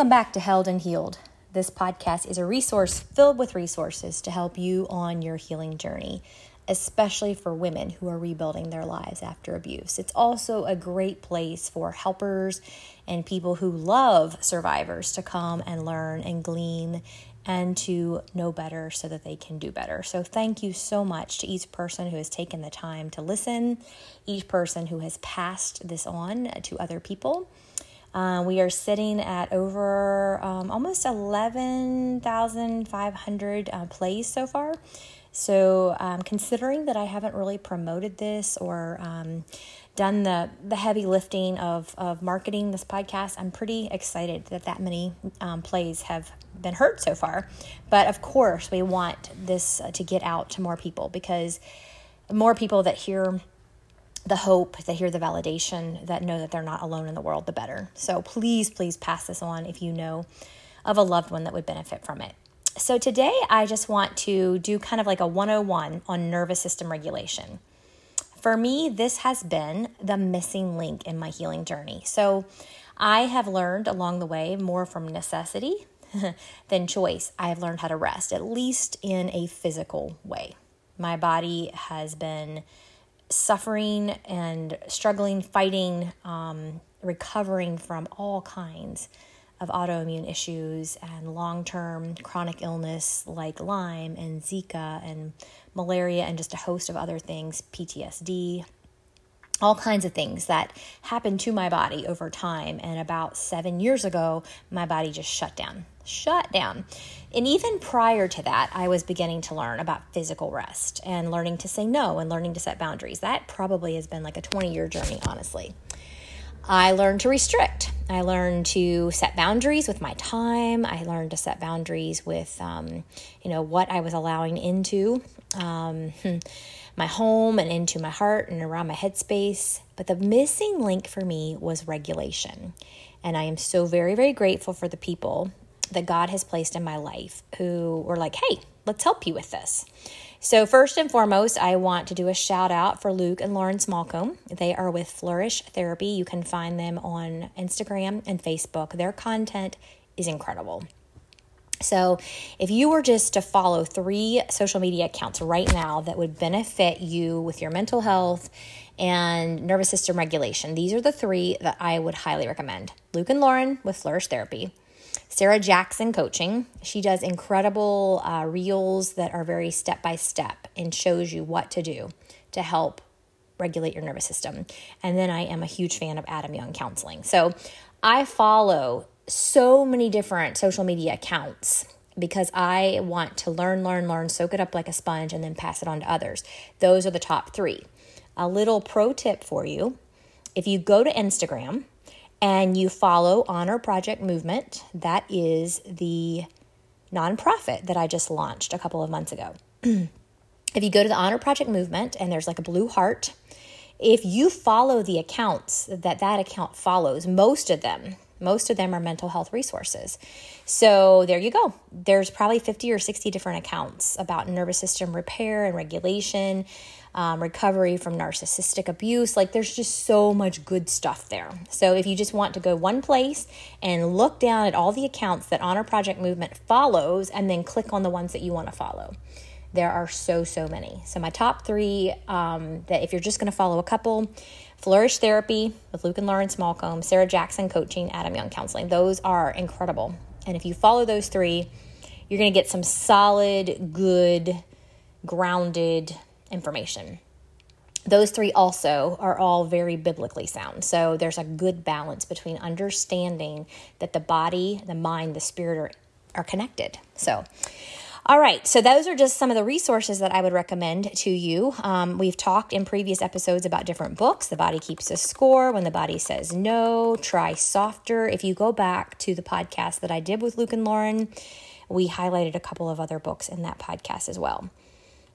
Welcome back to Held and Healed. This podcast is a resource filled with resources to help you on your healing journey, especially for women who are rebuilding their lives after abuse. It's also a great place for helpers and people who love survivors to come and learn and glean and to know better so that they can do better. So, thank you so much to each person who has taken the time to listen, each person who has passed this on to other people. Uh, we are sitting at over um, almost 11,500 uh, plays so far. So, um, considering that I haven't really promoted this or um, done the, the heavy lifting of, of marketing this podcast, I'm pretty excited that that many um, plays have been heard so far. But of course, we want this uh, to get out to more people because more people that hear the hope, that hear the validation, that know that they're not alone in the world, the better. So please, please pass this on if you know of a loved one that would benefit from it. So today, I just want to do kind of like a 101 on nervous system regulation. For me, this has been the missing link in my healing journey. So I have learned along the way more from necessity than choice. I have learned how to rest, at least in a physical way. My body has been suffering and struggling, fighting, um, recovering from all kinds of autoimmune issues and long term chronic illness like Lyme and Zika and malaria and just a host of other things, PTSD, all kinds of things that happened to my body over time. And about seven years ago, my body just shut down. Shut down. And even prior to that, I was beginning to learn about physical rest and learning to say no and learning to set boundaries. That probably has been like a 20 year journey, honestly. I learned to restrict. I learned to set boundaries with my time. I learned to set boundaries with, um, you know, what I was allowing into. Um, hmm my home and into my heart and around my headspace. But the missing link for me was regulation. And I am so very, very grateful for the people that God has placed in my life who were like, hey, let's help you with this. So, first and foremost, I want to do a shout out for Luke and Lauren Smallcomb. They are with Flourish Therapy. You can find them on Instagram and Facebook. Their content is incredible. So, if you were just to follow three social media accounts right now that would benefit you with your mental health and nervous system regulation, these are the three that I would highly recommend Luke and Lauren with Flourish Therapy, Sarah Jackson Coaching. She does incredible uh, reels that are very step by step and shows you what to do to help regulate your nervous system. And then I am a huge fan of Adam Young Counseling. So, I follow so many different social media accounts because I want to learn, learn, learn, soak it up like a sponge, and then pass it on to others. Those are the top three. A little pro tip for you if you go to Instagram and you follow Honor Project Movement, that is the nonprofit that I just launched a couple of months ago. if you go to the Honor Project Movement and there's like a blue heart, if you follow the accounts that that account follows, most of them, most of them are mental health resources. So there you go. There's probably 50 or 60 different accounts about nervous system repair and regulation, um, recovery from narcissistic abuse. Like there's just so much good stuff there. So if you just want to go one place and look down at all the accounts that Honor Project Movement follows and then click on the ones that you want to follow. There are so, so many. So, my top three um, that if you're just going to follow a couple, Flourish Therapy with Luke and Lauren Smallcomb, Sarah Jackson Coaching, Adam Young Counseling. Those are incredible. And if you follow those three, you're going to get some solid, good, grounded information. Those three also are all very biblically sound. So there's a good balance between understanding that the body, the mind, the spirit are, are connected. So, all right, so those are just some of the resources that I would recommend to you. Um, we've talked in previous episodes about different books. The Body Keeps a Score, When the Body Says No, Try Softer. If you go back to the podcast that I did with Luke and Lauren, we highlighted a couple of other books in that podcast as well.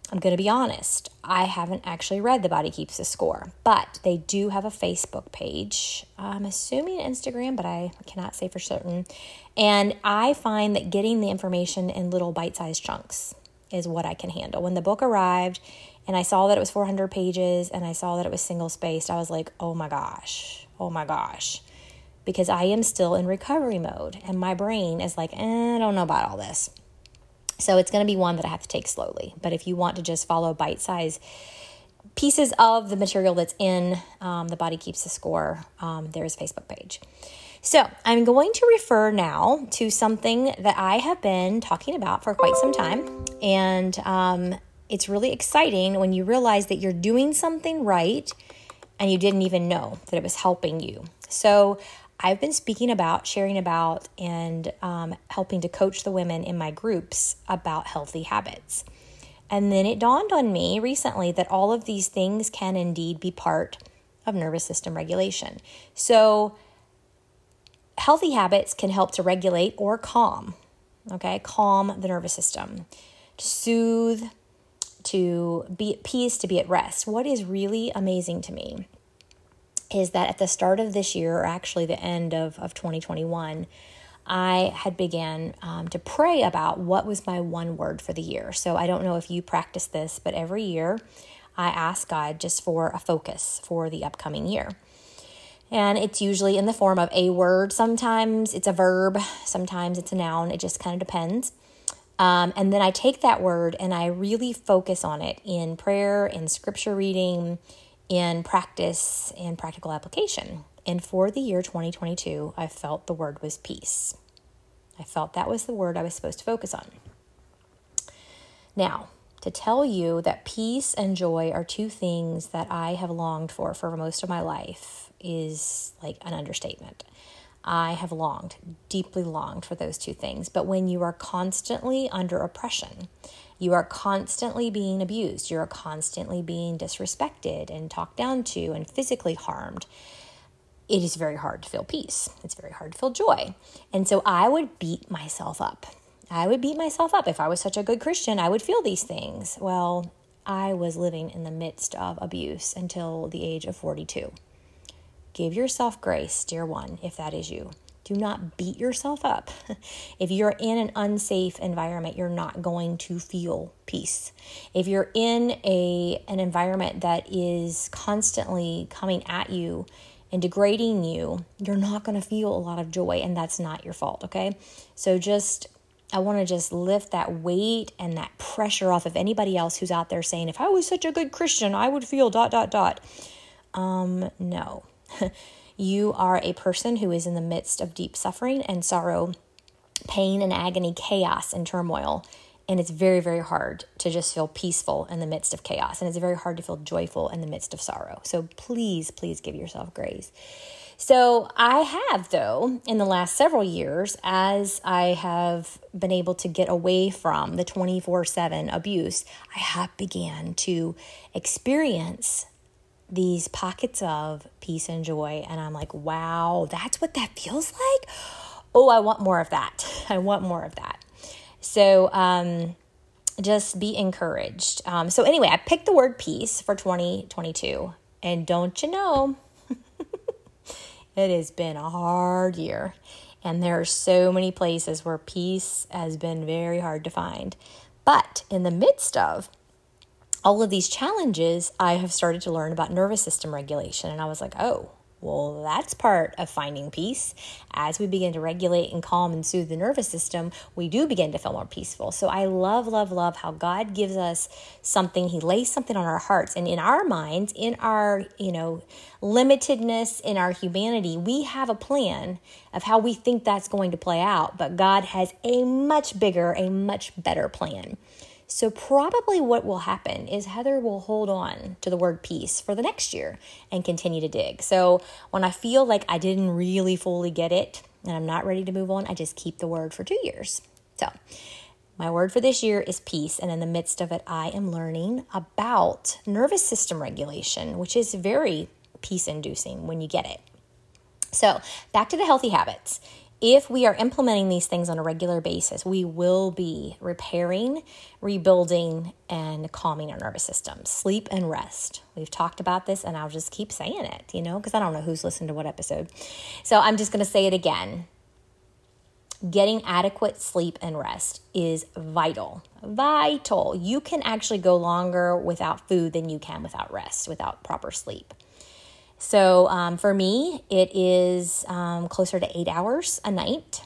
I'm going to be honest, I haven't actually read The Body Keeps a Score, but they do have a Facebook page. I'm assuming Instagram, but I cannot say for certain. And I find that getting the information in little bite sized chunks is what I can handle. When the book arrived and I saw that it was 400 pages and I saw that it was single spaced, I was like, oh my gosh, oh my gosh. because I am still in recovery mode and my brain is like, eh, I don't know about all this. So it's going to be one that I have to take slowly. But if you want to just follow bite size pieces of the material that's in um, the Body Keeps the Score, um, there's a Facebook page. So I'm going to refer now to something that I have been talking about for quite some time. And um, it's really exciting when you realize that you're doing something right and you didn't even know that it was helping you. So I've been speaking about, sharing about, and um, helping to coach the women in my groups about healthy habits. And then it dawned on me recently that all of these things can indeed be part of nervous system regulation. So, healthy habits can help to regulate or calm, okay, calm the nervous system, to soothe, to be at peace, to be at rest. What is really amazing to me is that at the start of this year, or actually the end of, of 2021, I had began um, to pray about what was my one word for the year. So I don't know if you practice this, but every year I ask God just for a focus for the upcoming year. And it's usually in the form of a word. Sometimes it's a verb, sometimes it's a noun. It just kind of depends. Um, and then I take that word and I really focus on it in prayer, in scripture reading, in practice and practical application. And for the year 2022, I felt the word was peace. I felt that was the word I was supposed to focus on. Now, to tell you that peace and joy are two things that I have longed for for most of my life is like an understatement. I have longed, deeply longed for those two things. But when you are constantly under oppression, you are constantly being abused, you're constantly being disrespected and talked down to and physically harmed, it is very hard to feel peace. It's very hard to feel joy. And so I would beat myself up. I would beat myself up. If I was such a good Christian, I would feel these things. Well, I was living in the midst of abuse until the age of 42. Give yourself grace, dear one, if that is you. Do not beat yourself up. if you're in an unsafe environment, you're not going to feel peace. If you're in a an environment that is constantly coming at you and degrading you, you're not going to feel a lot of joy and that's not your fault, okay? So just I want to just lift that weight and that pressure off of anybody else who's out there saying if I was such a good Christian, I would feel dot dot dot. Um no. you are a person who is in the midst of deep suffering and sorrow, pain and agony, chaos and turmoil. And it's very, very hard to just feel peaceful in the midst of chaos. And it's very hard to feel joyful in the midst of sorrow. So please, please give yourself grace. So I have, though, in the last several years, as I have been able to get away from the 24 7 abuse, I have began to experience these pockets of peace and joy. And I'm like, wow, that's what that feels like. Oh, I want more of that. I want more of that. So, um, just be encouraged. Um, so, anyway, I picked the word peace for 2022. And don't you know, it has been a hard year. And there are so many places where peace has been very hard to find. But in the midst of all of these challenges, I have started to learn about nervous system regulation. And I was like, oh, well, that's part of finding peace. As we begin to regulate and calm and soothe the nervous system, we do begin to feel more peaceful. So I love, love, love how God gives us something. He lays something on our hearts. And in our minds, in our, you know, limitedness, in our humanity, we have a plan of how we think that's going to play out. But God has a much bigger, a much better plan. So, probably what will happen is Heather will hold on to the word peace for the next year and continue to dig. So, when I feel like I didn't really fully get it and I'm not ready to move on, I just keep the word for two years. So, my word for this year is peace. And in the midst of it, I am learning about nervous system regulation, which is very peace inducing when you get it. So, back to the healthy habits if we are implementing these things on a regular basis, we will be repairing, rebuilding, and calming our nervous system. Sleep and rest. We've talked about this, and I'll just keep saying it, you know, because I don't know who's listened to what episode. So I'm just going to say it again. Getting adequate sleep and rest is vital. Vital. You can actually go longer without food than you can without rest, without proper sleep. So um, for me, it is um, closer to eight hours a night.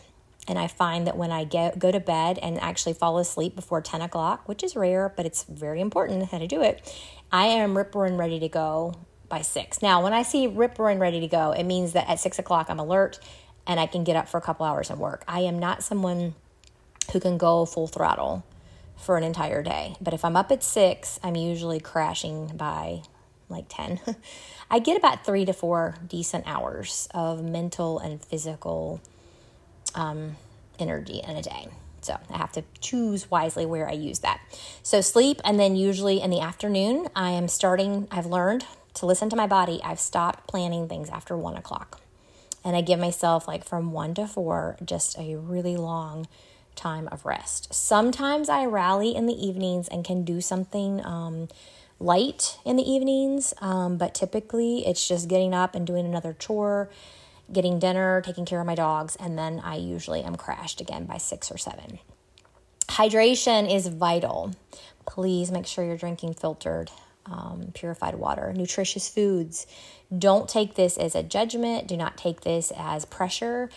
And I find that when I get, go to bed and actually fall asleep before 10 o'clock, which is rare, but it's very important how to do it, I am rip and ready to go by six. Now, when I see rip and ready to go, it means that at six o'clock I'm alert and I can get up for a couple hours of work. I am not someone who can go full throttle for an entire day. But if I'm up at six, I'm usually crashing by like 10. I get about three to four decent hours of mental and physical um, energy in a day. So I have to choose wisely where I use that. So sleep, and then usually in the afternoon, I am starting, I've learned to listen to my body. I've stopped planning things after one o'clock. And I give myself like from one to four, just a really long time of rest. Sometimes I rally in the evenings and can do something um, light in the evenings, um, but typically it's just getting up and doing another chore, getting dinner, taking care of my dogs, and then I usually am crashed again by six or seven. Hydration is vital. Please make sure you're drinking filtered, um, purified water, nutritious foods. Don't take this as a judgment. Do not take this as pressure.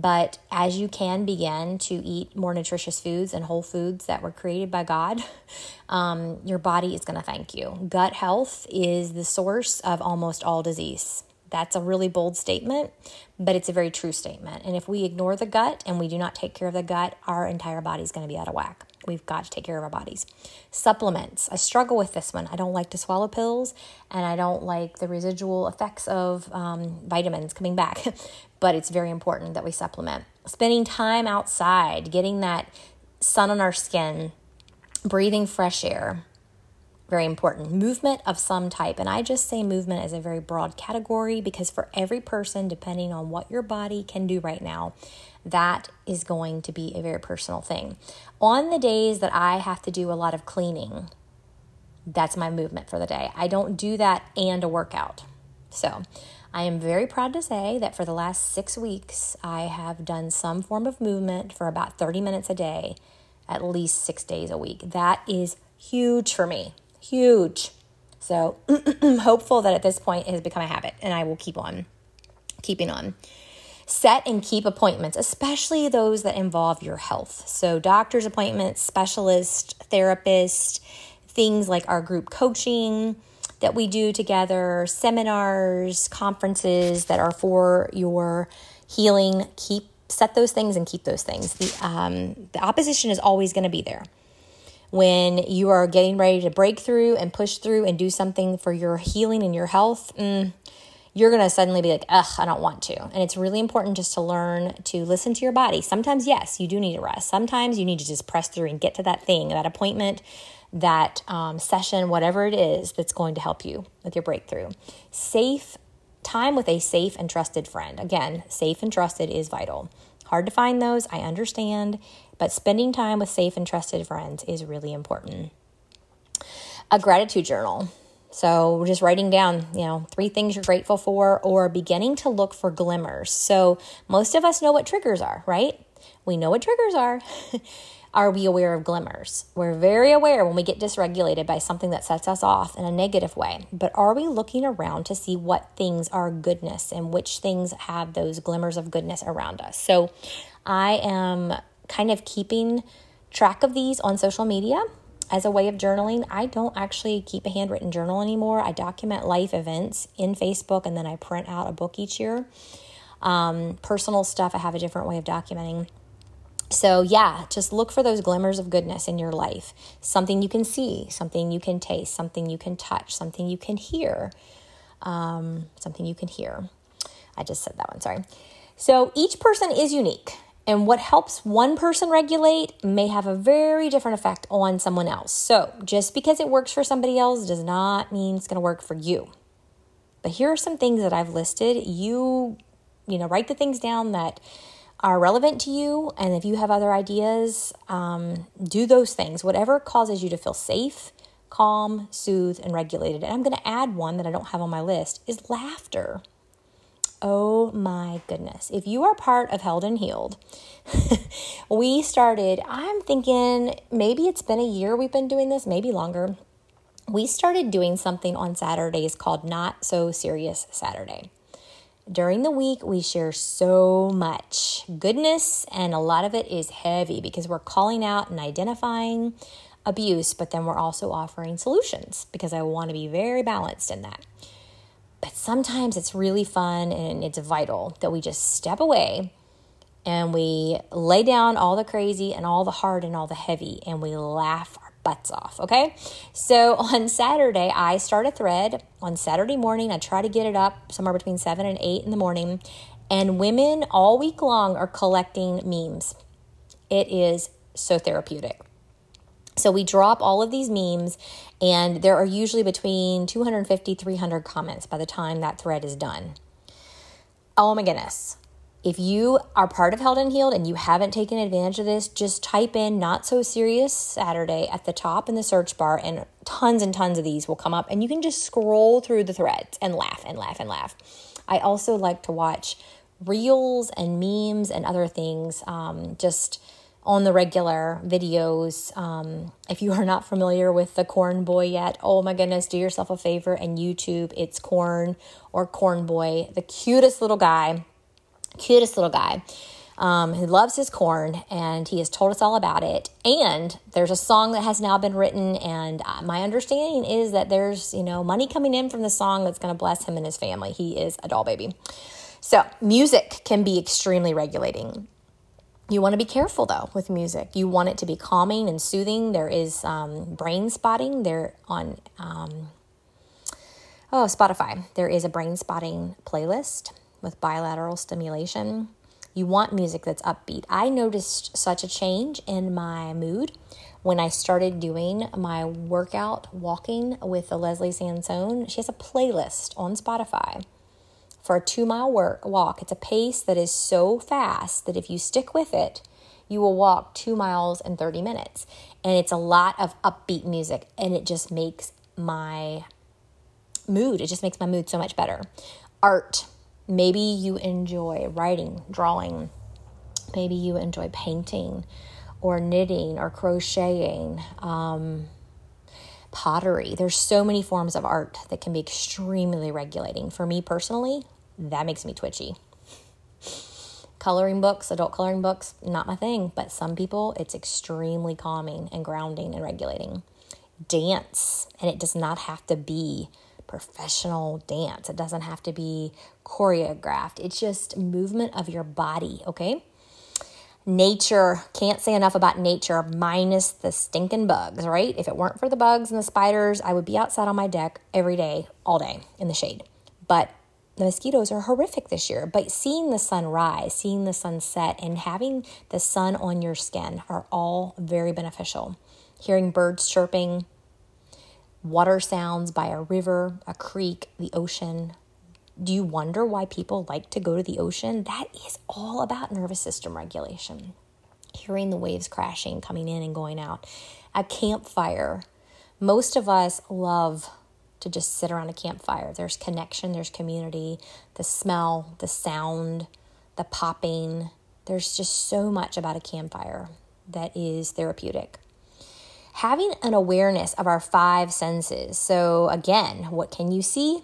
But as you can begin to eat more nutritious foods and whole foods that were created by God, um, your body is going to thank you. Gut health is the source of almost all disease. That's a really bold statement, but it's a very true statement. And if we ignore the gut and we do not take care of the gut, our entire body is going to be out of whack. We've got to take care of our bodies. Supplements. I struggle with this one. I don't like to swallow pills and I don't like the residual effects of um, vitamins coming back, but it's very important that we supplement. Spending time outside, getting that sun on our skin, breathing fresh air, very important. Movement of some type. And I just say movement as a very broad category because for every person, depending on what your body can do right now, that is going to be a very personal thing. On the days that I have to do a lot of cleaning, that's my movement for the day. I don't do that and a workout. So, I am very proud to say that for the last six weeks, I have done some form of movement for about 30 minutes a day, at least six days a week. That is huge for me. Huge. So, I'm hopeful that at this point it has become a habit and I will keep on keeping on. Set and keep appointments, especially those that involve your health. So, doctor's appointments, specialist, therapist, things like our group coaching that we do together, seminars, conferences that are for your healing. Keep set those things and keep those things. The um, the opposition is always going to be there when you are getting ready to break through and push through and do something for your healing and your health. Mm, you're going to suddenly be like, ugh, I don't want to. And it's really important just to learn to listen to your body. Sometimes, yes, you do need a rest. Sometimes you need to just press through and get to that thing, that appointment, that um, session, whatever it is that's going to help you with your breakthrough. Safe time with a safe and trusted friend. Again, safe and trusted is vital. Hard to find those, I understand, but spending time with safe and trusted friends is really important. A gratitude journal. So, just writing down, you know, three things you're grateful for or beginning to look for glimmers. So, most of us know what triggers are, right? We know what triggers are. are we aware of glimmers? We're very aware when we get dysregulated by something that sets us off in a negative way. But are we looking around to see what things are goodness and which things have those glimmers of goodness around us? So, I am kind of keeping track of these on social media as a way of journaling. I don't actually keep a handwritten journal anymore. I document life events in Facebook and then I print out a book each year. Um, personal stuff, I have a different way of documenting. So, yeah, just look for those glimmers of goodness in your life. Something you can see, something you can taste, something you can touch, something you can hear. Um, something you can hear. I just said that one, sorry. So, each person is unique. And what helps one person regulate may have a very different effect on someone else. So, just because it works for somebody else does not mean it's going to work for you. But here are some things that I've listed. You, you know, write the things down that are relevant to you. And if you have other ideas, um, do those things. Whatever causes you to feel safe, calm, soothed, and regulated. And I'm going to add one that I don't have on my list is laughter. Oh my goodness. If you are part of Held and Healed, we started, I'm thinking maybe it's been a year we've been doing this, maybe longer. we started doing something on Saturdays called Not So Serious Saturday. During the week, we share so much goodness, and a lot of it is heavy because we're calling out and identifying abuse, but then we're also offering solutions because I want to be very balanced in that. But sometimes it's really fun and it's vital that we just step away and we lay down all the crazy and all the hard and all the heavy and we laugh butts off. Okay. So on Saturday, I start a thread. On Saturday morning, I try to get it up somewhere between seven and eight in the morning. And women all week long are collecting memes. It is so therapeutic. So we drop all of these memes, and there are usually between 250, 300 comments by the time that thread is done. Oh my goodness. If you are part of Held and Healed and you haven't taken advantage of this, just type in Not So Serious Saturday at the top in the search bar, and tons and tons of these will come up, and you can just scroll through the threads and laugh and laugh and laugh. I also like to watch reels and memes and other things. Um, just on the regular videos. Um, if you are not familiar with the Corn Boy yet, oh my goodness, do yourself a favor and YouTube. It's Corn or Corn Boy, the cutest little guy, cutest little guy. Um, who loves his corn and he has told us all about it. And there's a song that has now been written, and uh, my understanding is that there's you know money coming in from the song that's going to bless him and his family. He is a doll baby. So music can be extremely regulating. You want to be careful though with music. You want it to be calming and soothing. There is um, brain spotting there on um, oh Spotify. There is a brain spotting playlist with bilateral stimulation. You want music that's upbeat. I noticed such a change in my mood when I started doing my workout walking with the Leslie Sansone. She has a playlist on Spotify for a two mile work, walk. It's a pace that is so fast that if you stick with it, you will walk two miles in 30 minutes. And it's a lot of upbeat music, and it just makes my mood, it just makes my mood so much better. Art, maybe you enjoy writing, drawing, maybe you enjoy painting or knitting or crocheting. Um, pottery. There's so many forms of art that can be extremely regulating. For me personally, that makes me twitchy. Coloring books, adult coloring books, not my thing, but some people it's extremely calming and grounding and regulating. Dance, and it does not have to be professional dance. It doesn't have to be choreographed. It's just movement of your body, okay? Nature, can't say enough about nature, minus the stinking bugs, right? If it weren't for the bugs and the spiders, I would be outside on my deck every day, all day in the shade. But the mosquitoes are horrific this year, but seeing the sun rise, seeing the sun set, and having the sun on your skin are all very beneficial. Hearing birds chirping, water sounds by a river, a creek, the ocean. Do you wonder why people like to go to the ocean? That is all about nervous system regulation. Hearing the waves crashing, coming in and going out. A campfire. Most of us love to just sit around a campfire. There's connection, there's community, the smell, the sound, the popping. There's just so much about a campfire that is therapeutic. Having an awareness of our five senses. So, again, what can you see?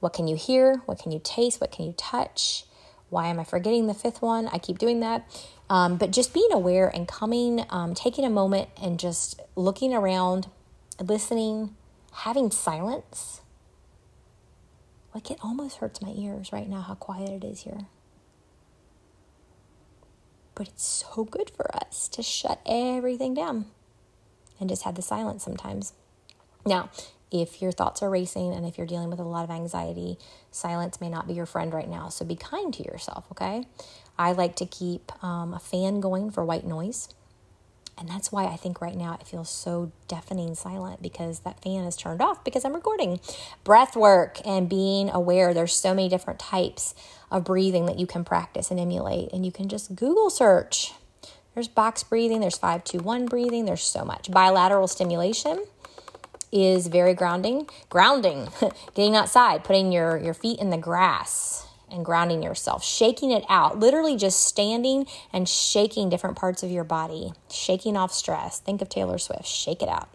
What can you hear? What can you taste? What can you touch? Why am I forgetting the fifth one? I keep doing that. Um, but just being aware and coming, um, taking a moment and just looking around, listening, having silence, like it almost hurts my ears right now how quiet it is here. But it's so good for us to shut everything down and just have the silence sometimes. Now, if your thoughts are racing and if you're dealing with a lot of anxiety, silence may not be your friend right now. So be kind to yourself, okay? I like to keep um, a fan going for white noise. And that's why I think right now it feels so deafening silent because that fan is turned off because I'm recording. Breath work and being aware there's so many different types of breathing that you can practice and emulate. And you can just Google search. There's box breathing, there's 521 breathing, there's so much. Bilateral stimulation is very grounding. Grounding, getting outside, putting your, your feet in the grass and grounding yourself, shaking it out, literally just standing and shaking different parts of your body, shaking off stress. Think of Taylor Swift, shake it out.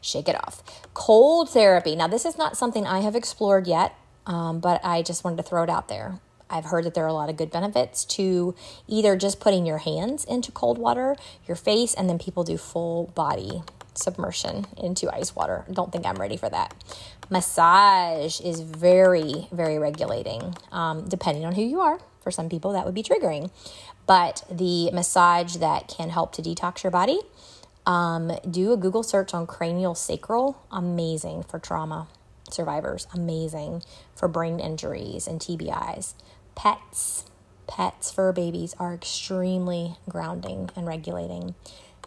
Shake it off. Cold therapy. Now, this is not something I have explored yet, um, but I just wanted to throw it out there. I've heard that there are a lot of good benefits to either just putting your hands into cold water, your face, and then people do full body submersion into ice water. Don't think I'm ready for that. Massage is very, very regulating, um, depending on who you are. For some people, that would be triggering. But the massage that can help to detox your body, um, do a Google search on cranial sacral. Amazing for trauma survivors, amazing for brain injuries and TBIs. Pets, pets, for babies are extremely grounding and regulating.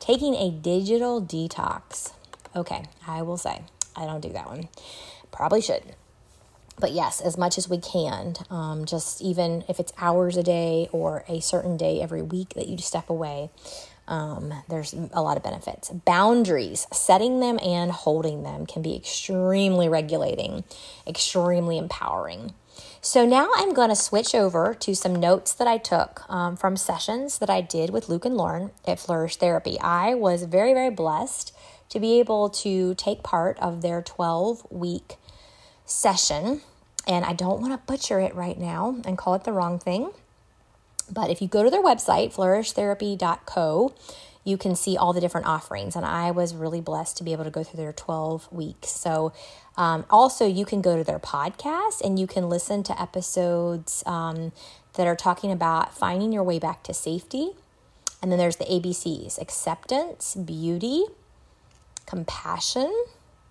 Taking a digital detox. Okay, I will say, I don't do that one. Probably should. But yes, as much as we can, um, just even if it's hours a day or a certain day every week that you step away, um, there's a lot of benefits. Boundaries, setting them and holding them can be extremely regulating, extremely empowering. So now I'm going to switch over to some notes that I took um, from sessions that I did with Luke and Lauren at Flourish Therapy. I was very, very blessed to be able to take part of their 12 week session. And I don't want to butcher it right now and call it the wrong thing. But if you go to their website, flourishtherapy.co, you can see all the different offerings. And I was really blessed to be able to go through their 12 weeks. So, um, also, you can go to their podcast and you can listen to episodes um, that are talking about finding your way back to safety. And then there's the ABCs acceptance, beauty, compassion,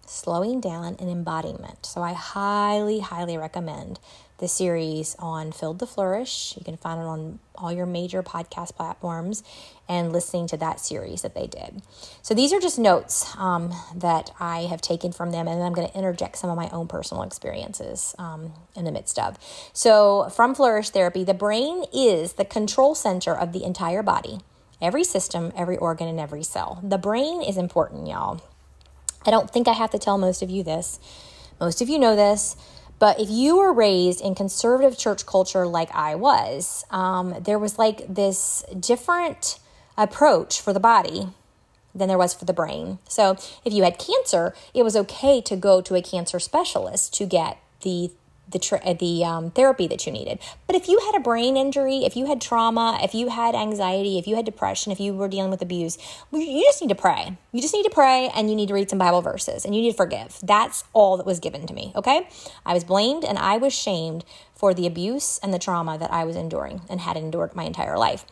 slowing down, and embodiment. So, I highly, highly recommend the series on Filled to Flourish. You can find it on all your major podcast platforms and listening to that series that they did. So these are just notes um, that I have taken from them, and I'm going to interject some of my own personal experiences um, in the midst of. So, from Flourish Therapy, the brain is the control center of the entire body, every system, every organ, and every cell. The brain is important, y'all. I don't think I have to tell most of you this. Most of you know this. But if you were raised in conservative church culture like I was, um, there was like this different approach for the body than there was for the brain. So if you had cancer, it was okay to go to a cancer specialist to get the the tra- the um, therapy that you needed. But if you had a brain injury, if you had trauma, if you had anxiety, if you had depression, if you were dealing with abuse, you just need to pray. You just need to pray and you need to read some Bible verses and you need to forgive. That's all that was given to me, okay? I was blamed and I was shamed for the abuse and the trauma that I was enduring and had endured my entire life.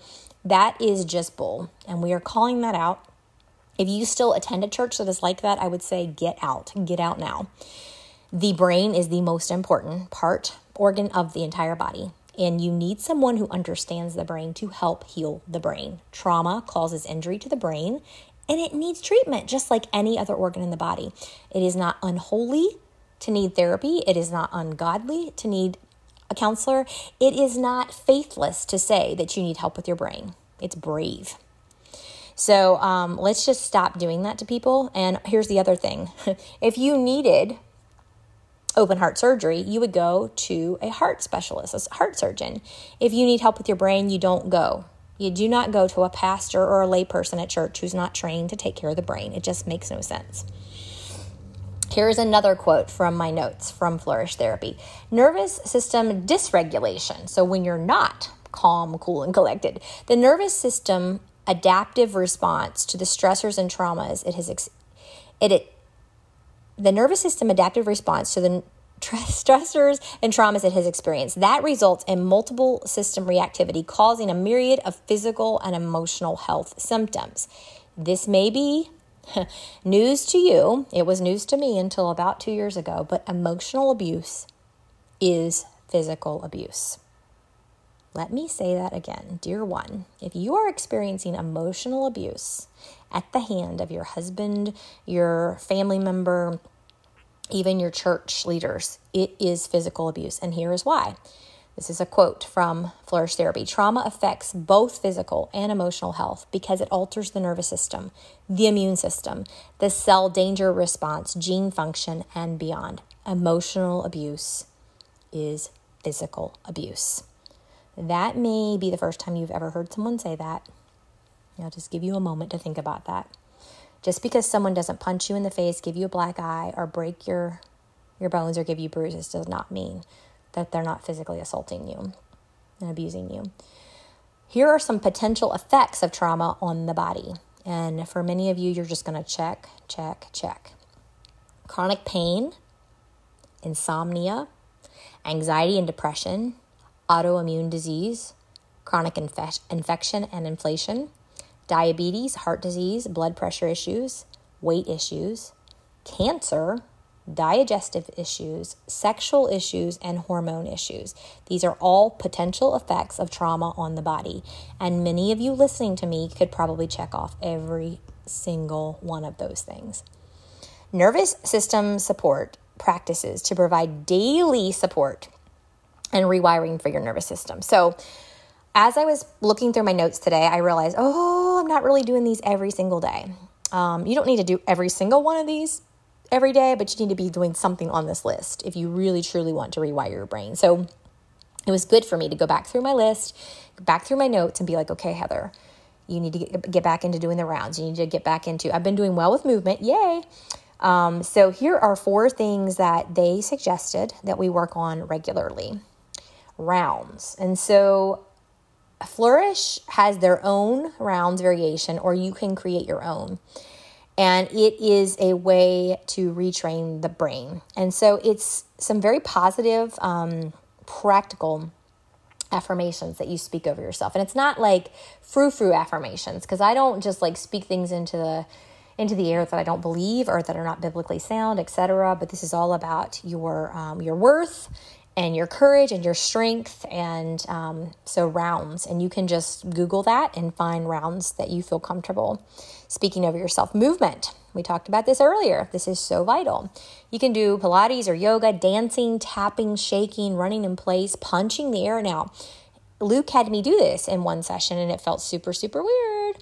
That is just bull. And we are calling that out. If you still attend a church that is like that, I would say get out. Get out now. The brain is the most important part, organ of the entire body. And you need someone who understands the brain to help heal the brain. Trauma causes injury to the brain and it needs treatment just like any other organ in the body. It is not unholy to need therapy, it is not ungodly to need a counselor. It is not faithless to say that you need help with your brain. It's brave. So um, let's just stop doing that to people. And here's the other thing if you needed open heart surgery, you would go to a heart specialist, a heart surgeon. If you need help with your brain, you don't go. You do not go to a pastor or a layperson at church who's not trained to take care of the brain. It just makes no sense. Here's another quote from my notes from Flourish Therapy Nervous system dysregulation. So, when you're not calm, cool, and collected, the nervous system adaptive response to the stressors and traumas it has ex- it, it the nervous system adaptive response to the stressors and traumas it has experienced. That results in multiple system reactivity, causing a myriad of physical and emotional health symptoms. This may be news to you. It was news to me until about two years ago, but emotional abuse is physical abuse. Let me say that again. Dear one, if you are experiencing emotional abuse at the hand of your husband, your family member, even your church leaders, it is physical abuse. And here is why. This is a quote from Flourish Therapy. Trauma affects both physical and emotional health because it alters the nervous system, the immune system, the cell danger response, gene function, and beyond. Emotional abuse is physical abuse. That may be the first time you've ever heard someone say that. I'll just give you a moment to think about that. Just because someone doesn't punch you in the face, give you a black eye, or break your your bones or give you bruises does not mean that they're not physically assaulting you and abusing you. Here are some potential effects of trauma on the body. And for many of you, you're just going to check, check, check. Chronic pain, insomnia, anxiety and depression, autoimmune disease, chronic infe- infection and inflation, diabetes, heart disease, blood pressure issues, weight issues, cancer, digestive issues, sexual issues, and hormone issues. These are all potential effects of trauma on the body. And many of you listening to me could probably check off every single one of those things. Nervous system support practices to provide daily support and rewiring for your nervous system. So, as I was looking through my notes today, I realized, oh, I'm not really doing these every single day. Um, you don't need to do every single one of these every day, but you need to be doing something on this list if you really truly want to rewire your brain. So it was good for me to go back through my list, back through my notes, and be like, okay, Heather, you need to get, get back into doing the rounds. You need to get back into, I've been doing well with movement, yay. Um, so here are four things that they suggested that we work on regularly rounds. And so Flourish has their own rounds variation, or you can create your own and it is a way to retrain the brain. And so it's some very positive, um, practical affirmations that you speak over yourself. And it's not like frou frou affirmations because I don't just like speak things into the into the air that I don't believe or that are not biblically sound, etc. But this is all about your um, your worth and your courage and your strength and um, so rounds. And you can just google that and find rounds that you feel comfortable speaking over yourself. Movement. We talked about this earlier. This is so vital. You can do pilates or yoga dancing tapping shaking running in place punching the air. Now luke had me do this in one session and it felt super super weird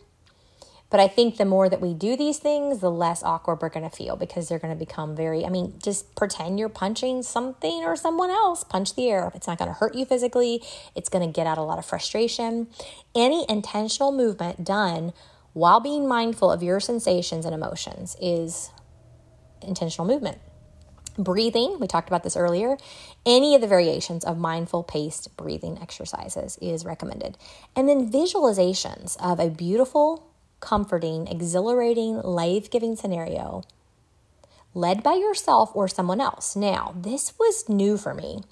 but I think the more that we do these things, the less awkward we're going to feel because they're going to become very, I mean, just pretend you're punching something or someone else, punch the air. It's not going to hurt you physically, it's going to get out a lot of frustration. Any intentional movement done while being mindful of your sensations and emotions is intentional movement. Breathing, we talked about this earlier. Any of the variations of mindful paced breathing exercises is recommended. And then visualizations of a beautiful comforting, exhilarating, life giving scenario led by yourself or someone else. Now, this was new for me.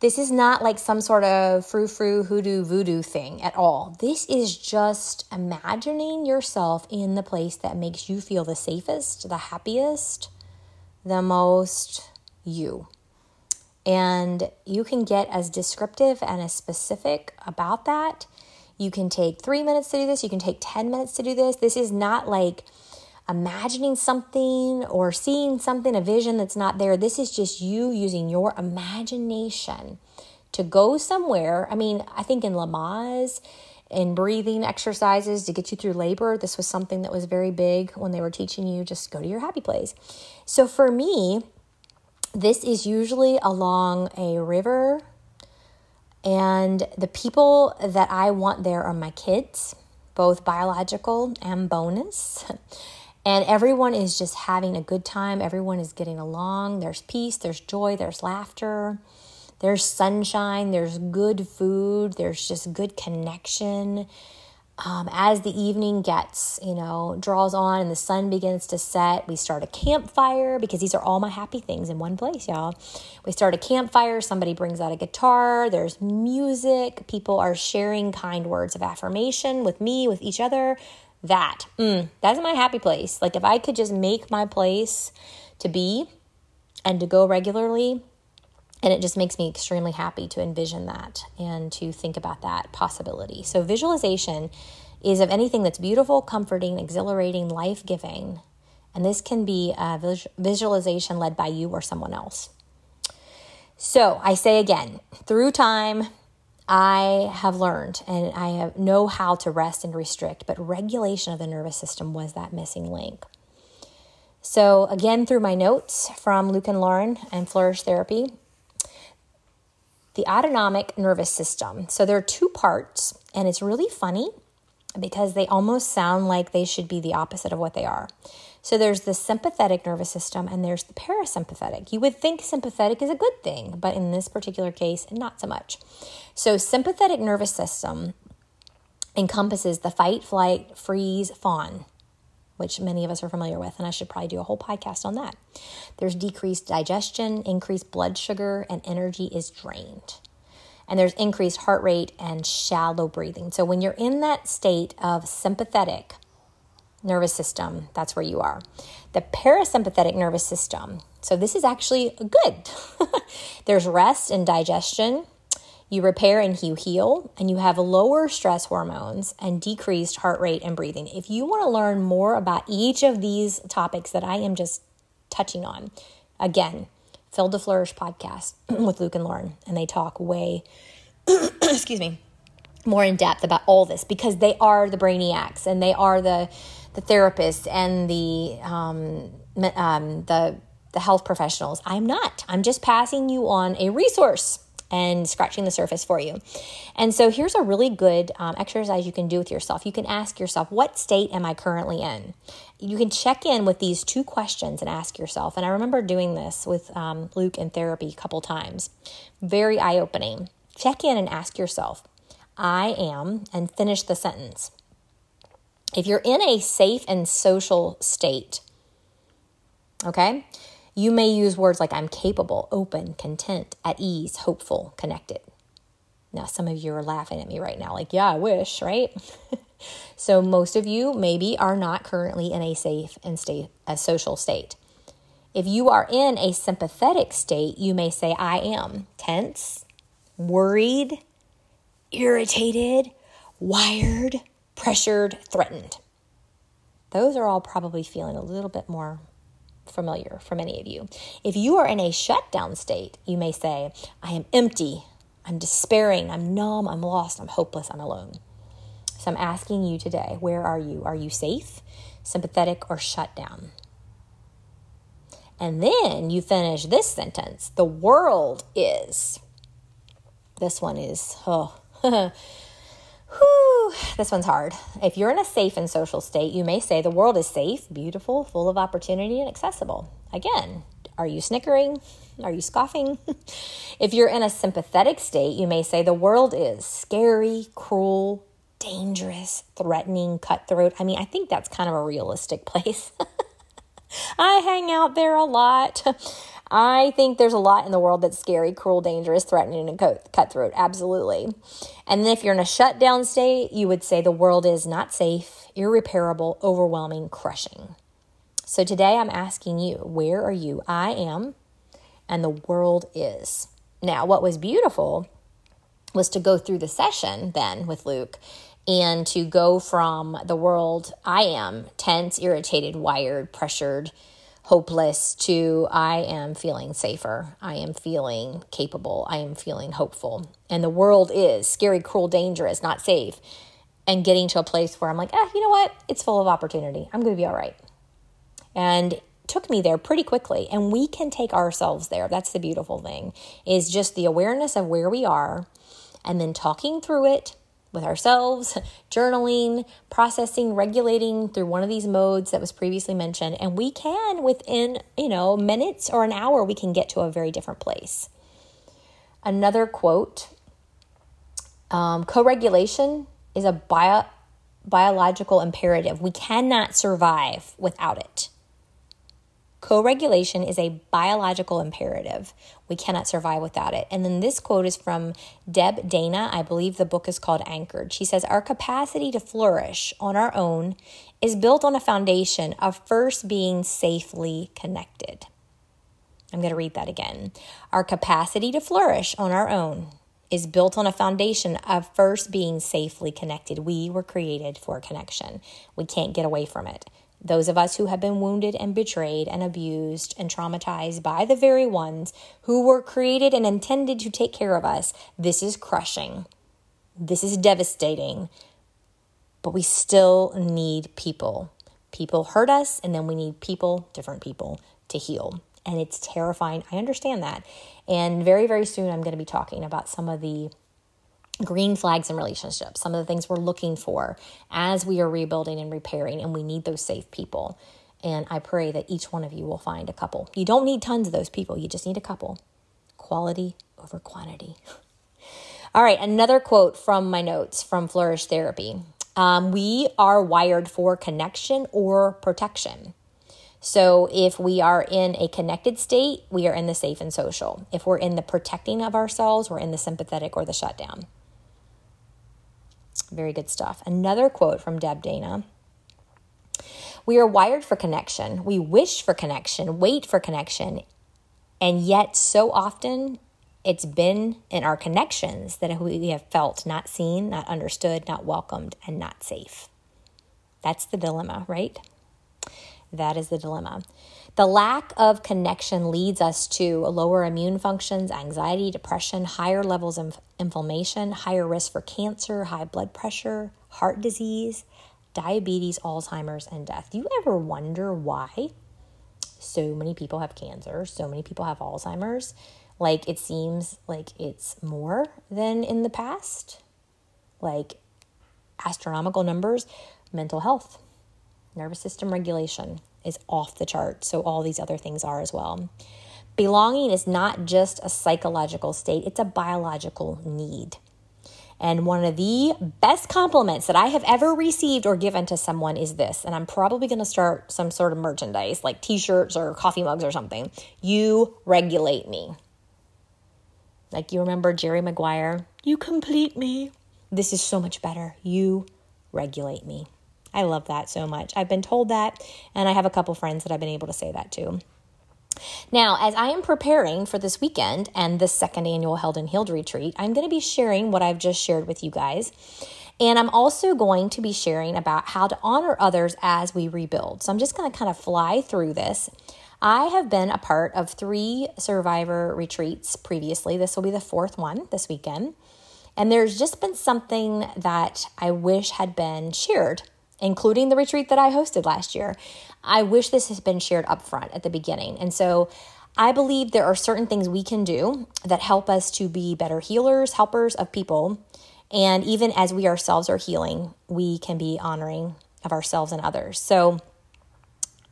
This is not like some sort of frou frou hoodoo voodoo thing at all. This is just imagining yourself in the place that makes you feel the safest, the happiest, the most you. And you can get as descriptive and as specific about that you can take three minutes to do this, you can take 10 minutes to do this. This is not like imagining something or seeing something, a vision that's not there. This is just you using your imagination to go somewhere. I mean, I think in Lamaze, in breathing exercises to get you through labor, this was something that was very big when they were teaching you just go to your happy place. So for me, this is usually along a river and the people that I want there are my kids, both biological and bonus. And everyone is just having a good time. Everyone is getting along. There's peace, there's joy, there's laughter, there's sunshine, there's good food, there's just good connection um, as the evening gets, you know, draws on and the sun begins to set, we start a campfire because these are all my happy things in one place, y'all. We start a campfire, somebody brings out a guitar, there's music, people are sharing kind words of affirmation with me, with each other. That, mm, that's my happy place. Like if I could just make my place to be and to go regularly, and it just makes me extremely happy to envision that and to think about that possibility. So, visualization is of anything that's beautiful, comforting, exhilarating, life giving. And this can be uh, a visualization led by you or someone else. So, I say again, through time, I have learned and I have, know how to rest and restrict, but regulation of the nervous system was that missing link. So, again, through my notes from Luke and Lauren and Flourish Therapy, the autonomic nervous system. So there are two parts, and it's really funny because they almost sound like they should be the opposite of what they are. So there's the sympathetic nervous system and there's the parasympathetic. You would think sympathetic is a good thing, but in this particular case, not so much. So sympathetic nervous system encompasses the fight, flight, freeze, fawn, which many of us are familiar with, and I should probably do a whole podcast on that. There's decreased digestion, increased blood sugar, and energy is drained. And there's increased heart rate and shallow breathing. So when you're in that state of sympathetic nervous system, that's where you are. The parasympathetic nervous system, so this is actually good. there's rest and digestion, you repair and you heal, and you have lower stress hormones and decreased heart rate and breathing. If you want to learn more about each of these topics that I am just touching on, again, Filled to Flourish podcast with Luke and Lauren, and they talk way, excuse me, more in depth about all this because they are the brainiacs and they are the the therapists and the um, um, the the health professionals. I'm not. I'm just passing you on a resource and scratching the surface for you. And so here's a really good um, exercise you can do with yourself. You can ask yourself, What state am I currently in? You can check in with these two questions and ask yourself. And I remember doing this with um, Luke in therapy a couple times. Very eye opening. Check in and ask yourself, I am, and finish the sentence. If you're in a safe and social state, okay, you may use words like I'm capable, open, content, at ease, hopeful, connected. Now, some of you are laughing at me right now, like, yeah, I wish, right? so, most of you maybe are not currently in a safe and state, a social state. If you are in a sympathetic state, you may say, I am tense, worried, irritated, wired, pressured, threatened. Those are all probably feeling a little bit more familiar for many of you. If you are in a shutdown state, you may say, I am empty, I'm despairing, I'm numb, I'm lost, I'm hopeless, I'm alone. So I'm asking you today, where are you? Are you safe, sympathetic, or shut down? And then you finish this sentence the world is. This one is, oh, Whew, this one's hard. If you're in a safe and social state, you may say the world is safe, beautiful, full of opportunity, and accessible. Again, are you snickering? Are you scoffing? if you're in a sympathetic state, you may say the world is scary, cruel, dangerous, threatening, cutthroat. I mean, I think that's kind of a realistic place. I hang out there a lot. I think there's a lot in the world that's scary, cruel, dangerous, threatening, and cutthroat. Absolutely. And then if you're in a shutdown state, you would say the world is not safe, irreparable, overwhelming, crushing. So today I'm asking you, where are you? I am, and the world is. Now, what was beautiful was to go through the session then with Luke and to go from the world I am tense, irritated, wired, pressured, hopeless to I am feeling safer. I am feeling capable. I am feeling hopeful. And the world is scary, cruel, dangerous, not safe. And getting to a place where I'm like, ah, you know what? It's full of opportunity. I'm going to be all right. And took me there pretty quickly and we can take ourselves there that's the beautiful thing is just the awareness of where we are and then talking through it with ourselves, journaling, processing, regulating through one of these modes that was previously mentioned. And we can, within, you know, minutes or an hour, we can get to a very different place. Another quote um, co regulation is a bio- biological imperative. We cannot survive without it. Co regulation is a biological imperative. We cannot survive without it. And then this quote is from Deb Dana. I believe the book is called Anchored. She says, Our capacity to flourish on our own is built on a foundation of first being safely connected. I'm going to read that again. Our capacity to flourish on our own is built on a foundation of first being safely connected. We were created for connection. We can't get away from it. Those of us who have been wounded and betrayed and abused and traumatized by the very ones who were created and intended to take care of us, this is crushing. This is devastating. But we still need people. People hurt us, and then we need people, different people, to heal. And it's terrifying. I understand that. And very, very soon, I'm going to be talking about some of the green flags in relationships, some of the things we're looking for as we are rebuilding and repairing, and we need those safe people. And I pray that each one of you will find a couple. You don't need tons of those people, you just need a couple. Quality over quantity. All right, another quote from my notes from Flourish Therapy. Um, we are wired for connection or protection. So, if we are in a connected state, we are in the safe and social. If we're in the protecting of ourselves, we're in the sympathetic or the shutdown. Very good stuff. Another quote from Deb Dana We are wired for connection. We wish for connection, wait for connection, and yet so often it's been in our connections that we have felt not seen, not understood, not welcomed, and not safe. That's the dilemma, right? That is the dilemma. The lack of connection leads us to lower immune functions, anxiety, depression, higher levels of inflammation, higher risk for cancer, high blood pressure, heart disease, diabetes, Alzheimer's, and death. Do you ever wonder why so many people have cancer, so many people have Alzheimer's? Like it seems like it's more than in the past, like astronomical numbers. Mental health, nervous system regulation is off the chart. So all these other things are as well. Belonging is not just a psychological state, it's a biological need. And one of the best compliments that I have ever received or given to someone is this. And I'm probably going to start some sort of merchandise like t shirts or coffee mugs or something. You regulate me. Like you remember Jerry Maguire, you complete me. This is so much better. You regulate me. I love that so much. I've been told that, and I have a couple friends that I've been able to say that to. Now, as I am preparing for this weekend and the second annual Held and Healed retreat, I'm going to be sharing what I've just shared with you guys. And I'm also going to be sharing about how to honor others as we rebuild. So I'm just going to kind of fly through this. I have been a part of three survivor retreats previously. This will be the fourth one this weekend. And there's just been something that I wish had been shared, including the retreat that I hosted last year. I wish this has been shared up front at the beginning. And so I believe there are certain things we can do that help us to be better healers, helpers of people. And even as we ourselves are healing, we can be honoring of ourselves and others. So,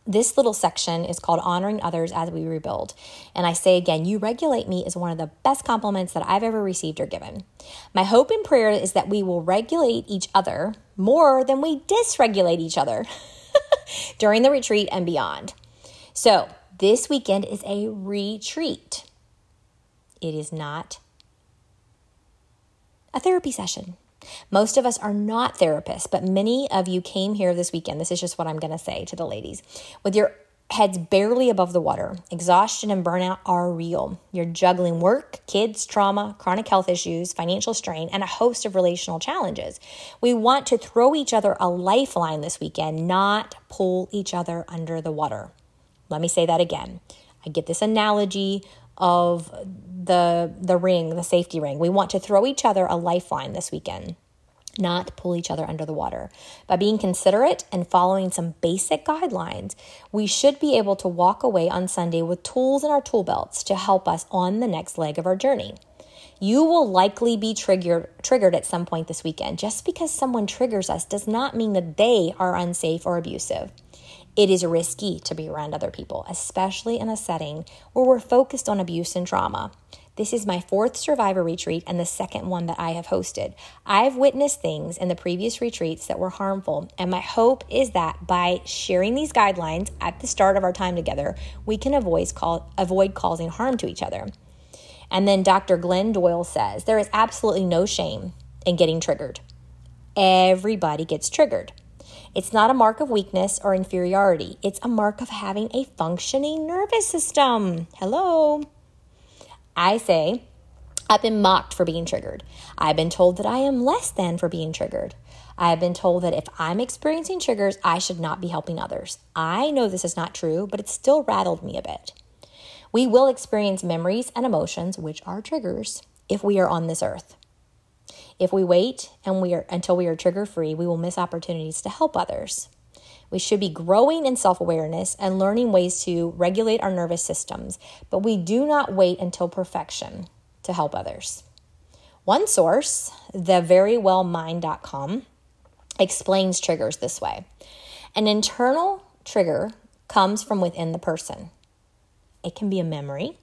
this little section is called Honoring Others as We Rebuild. And I say again, you regulate me is one of the best compliments that I've ever received or given. My hope and prayer is that we will regulate each other more than we dysregulate each other during the retreat and beyond. So, this weekend is a retreat. It is not a therapy session. Most of us are not therapists, but many of you came here this weekend. This is just what I'm going to say to the ladies. With your heads barely above the water, exhaustion and burnout are real. You're juggling work, kids, trauma, chronic health issues, financial strain, and a host of relational challenges. We want to throw each other a lifeline this weekend, not pull each other under the water. Let me say that again. I get this analogy of the the ring, the safety ring. We want to throw each other a lifeline this weekend, not pull each other under the water. By being considerate and following some basic guidelines, we should be able to walk away on Sunday with tools in our tool belts to help us on the next leg of our journey. You will likely be triggered triggered at some point this weekend. Just because someone triggers us does not mean that they are unsafe or abusive. It is risky to be around other people, especially in a setting where we're focused on abuse and trauma. This is my fourth survivor retreat and the second one that I have hosted. I've witnessed things in the previous retreats that were harmful, and my hope is that by sharing these guidelines at the start of our time together, we can avoid, call, avoid causing harm to each other. And then Dr. Glenn Doyle says there is absolutely no shame in getting triggered. Everybody gets triggered. It's not a mark of weakness or inferiority, it's a mark of having a functioning nervous system. Hello. I say, I've been mocked for being triggered. I've been told that I am less than for being triggered. I have been told that if I'm experiencing triggers, I should not be helping others. I know this is not true, but it still rattled me a bit. We will experience memories and emotions, which are triggers, if we are on this earth. If we wait and we are until we are trigger free, we will miss opportunities to help others. We should be growing in self awareness and learning ways to regulate our nervous systems, but we do not wait until perfection to help others. One source, theverywellmind.com, explains triggers this way An internal trigger comes from within the person. It can be a memory,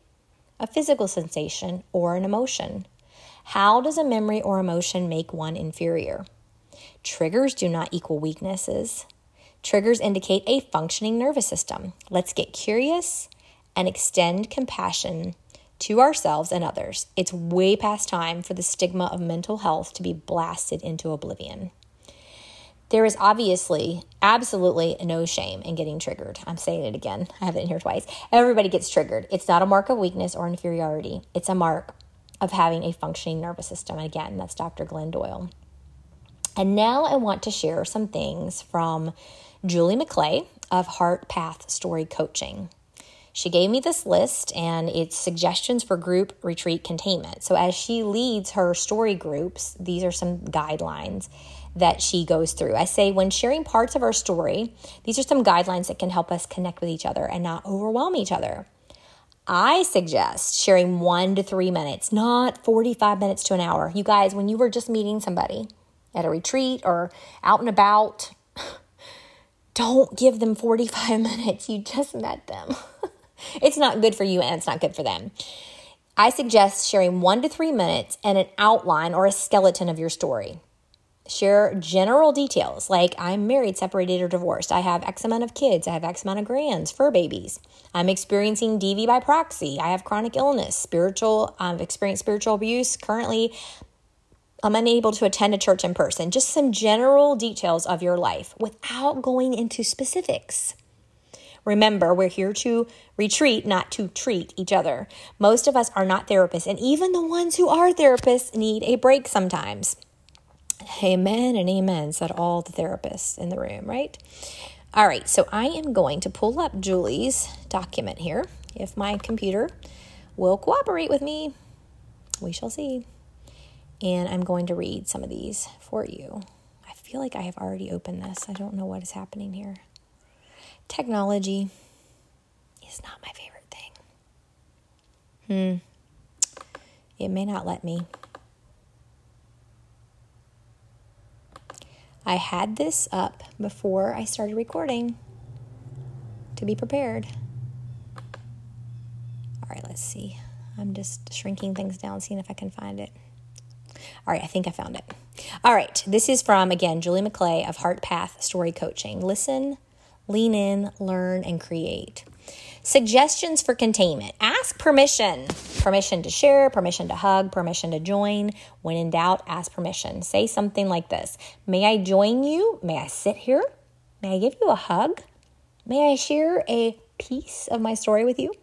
a physical sensation, or an emotion. How does a memory or emotion make one inferior? Triggers do not equal weaknesses. Triggers indicate a functioning nervous system. Let's get curious and extend compassion to ourselves and others. It's way past time for the stigma of mental health to be blasted into oblivion. There is obviously absolutely no shame in getting triggered. I'm saying it again. I have it in here twice. Everybody gets triggered. It's not a mark of weakness or inferiority, it's a mark of having a functioning nervous system. again, that's Dr. Glenn Doyle. And now I want to share some things from Julie McClay of Heart Path Story Coaching. She gave me this list and it's suggestions for group retreat containment. So, as she leads her story groups, these are some guidelines that she goes through. I say, when sharing parts of our story, these are some guidelines that can help us connect with each other and not overwhelm each other. I suggest sharing one to three minutes, not 45 minutes to an hour. You guys, when you were just meeting somebody at a retreat or out and about, don't give them 45 minutes. You just met them. it's not good for you and it's not good for them. I suggest sharing one to three minutes and an outline or a skeleton of your story. Share general details like I'm married, separated, or divorced. I have X amount of kids. I have X amount of grands, fur babies. I'm experiencing DV by proxy. I have chronic illness, spiritual, I've experienced spiritual abuse. Currently, I'm unable to attend a church in person. Just some general details of your life without going into specifics. Remember, we're here to retreat, not to treat each other. Most of us are not therapists, and even the ones who are therapists need a break sometimes. Amen and amen, said all the therapists in the room, right? All right, so I am going to pull up Julie's document here. If my computer will cooperate with me, we shall see. And I'm going to read some of these for you. I feel like I have already opened this. I don't know what is happening here. Technology is not my favorite thing. Hmm. It may not let me. I had this up before I started recording to be prepared. All right, let's see. I'm just shrinking things down, seeing if I can find it. All right, I think I found it. All right, this is from, again, Julie McClay of Heart Path Story Coaching. Listen, lean in, learn, and create. Suggestions for containment ask permission. Permission to share, permission to hug, permission to join. When in doubt, ask permission. Say something like this May I join you? May I sit here? May I give you a hug? May I share a piece of my story with you?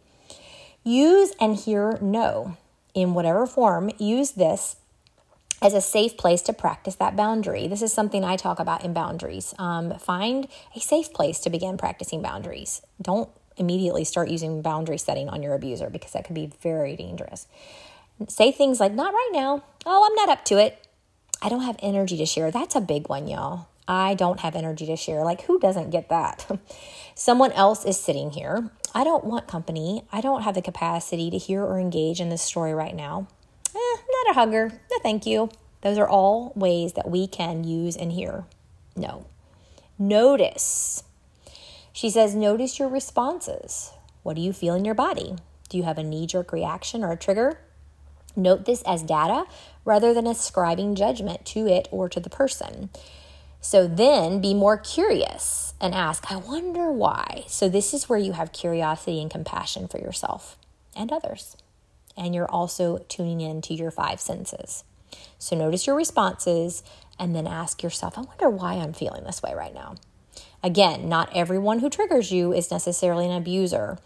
Use and hear no. In whatever form, use this as a safe place to practice that boundary. This is something I talk about in boundaries. Um, find a safe place to begin practicing boundaries. Don't immediately start using boundary setting on your abuser because that can be very dangerous. Say things like, not right now. Oh, I'm not up to it. I don't have energy to share. That's a big one, y'all. I don't have energy to share. Like, who doesn't get that? Someone else is sitting here. I don't want company. I don't have the capacity to hear or engage in this story right now. Eh, not a hugger. No, thank you. Those are all ways that we can use and hear. No. Notice she says, Notice your responses. What do you feel in your body? Do you have a knee jerk reaction or a trigger? Note this as data rather than ascribing judgment to it or to the person. So then be more curious and ask, I wonder why. So this is where you have curiosity and compassion for yourself and others. And you're also tuning in to your five senses. So notice your responses and then ask yourself, I wonder why I'm feeling this way right now. Again, not everyone who triggers you is necessarily an abuser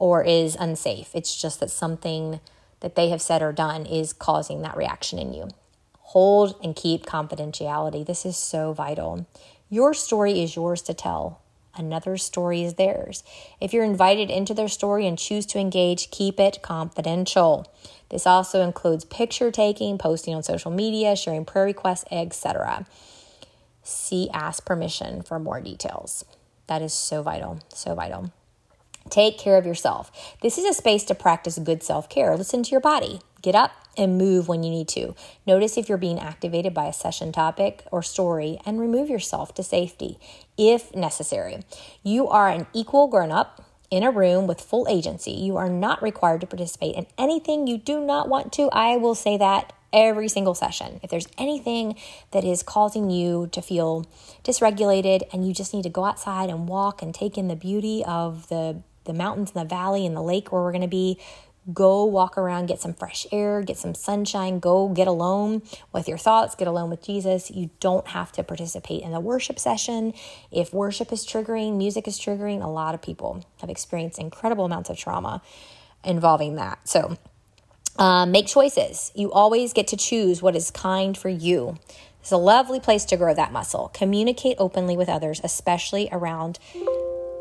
or is unsafe. It's just that something that they have said or done is causing that reaction in you. Hold and keep confidentiality. This is so vital. Your story is yours to tell. Another story is theirs. If you're invited into their story and choose to engage, keep it confidential. This also includes picture taking, posting on social media, sharing prayer requests, etc see ask permission for more details. That is so vital, so vital. Take care of yourself. This is a space to practice good self care. Listen to your body. Get up and move when you need to. Notice if you're being activated by a session topic or story and remove yourself to safety if necessary. You are an equal grown up in a room with full agency. You are not required to participate in anything you do not want to. I will say that every single session. If there's anything that is causing you to feel dysregulated and you just need to go outside and walk and take in the beauty of the the mountains and the valley and the lake where we're going to be, go walk around, get some fresh air, get some sunshine, go get alone with your thoughts, get alone with Jesus. You don't have to participate in the worship session. If worship is triggering, music is triggering, a lot of people have experienced incredible amounts of trauma involving that. So, um, make choices. You always get to choose what is kind for you. It's a lovely place to grow that muscle. Communicate openly with others, especially around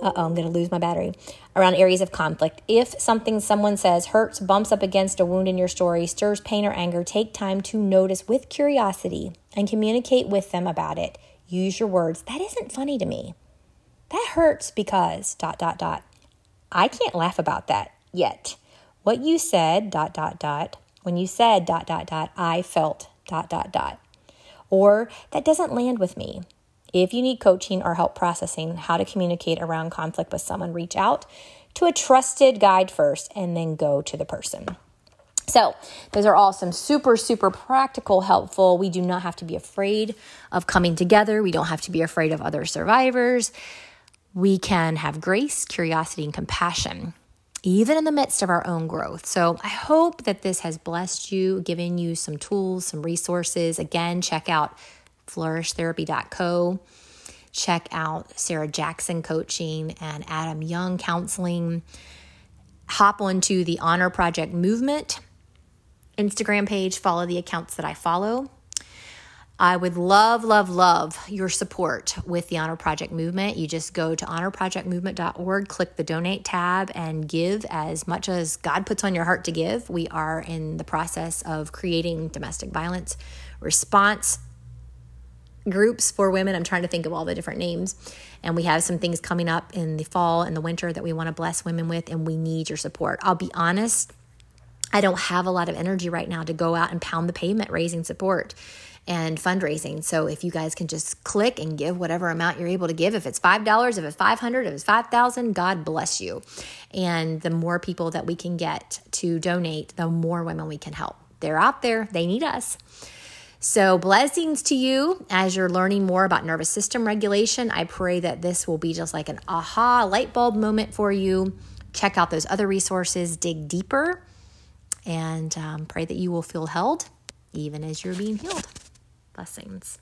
uh oh, I'm going to lose my battery. Around areas of conflict. If something someone says hurts, bumps up against a wound in your story, stirs pain or anger, take time to notice with curiosity and communicate with them about it. Use your words. That isn't funny to me. That hurts because dot dot dot. I can't laugh about that yet. What you said dot dot dot. When you said dot dot dot, I felt dot dot dot. Or that doesn't land with me. If you need coaching or help processing how to communicate around conflict with someone, reach out to a trusted guide first and then go to the person. So, those are all some super, super practical, helpful. We do not have to be afraid of coming together. We don't have to be afraid of other survivors. We can have grace, curiosity, and compassion, even in the midst of our own growth. So, I hope that this has blessed you, given you some tools, some resources. Again, check out flourishtherapy.co. Check out Sarah Jackson Coaching and Adam Young Counseling. Hop onto the Honor Project Movement Instagram page, follow the accounts that I follow. I would love, love, love your support with the Honor Project Movement. You just go to honorprojectmovement.org, click the donate tab, and give as much as God puts on your heart to give. We are in the process of creating domestic violence response groups for women. I'm trying to think of all the different names. And we have some things coming up in the fall and the winter that we want to bless women with, and we need your support. I'll be honest, I don't have a lot of energy right now to go out and pound the pavement raising support and fundraising. So if you guys can just click and give whatever amount you're able to give, if it's $5, if it's 500, if it's 5,000, God bless you. And the more people that we can get to donate, the more women we can help. They're out there, they need us. So, blessings to you as you're learning more about nervous system regulation. I pray that this will be just like an aha light bulb moment for you. Check out those other resources, dig deeper, and um, pray that you will feel held even as you're being healed. Blessings.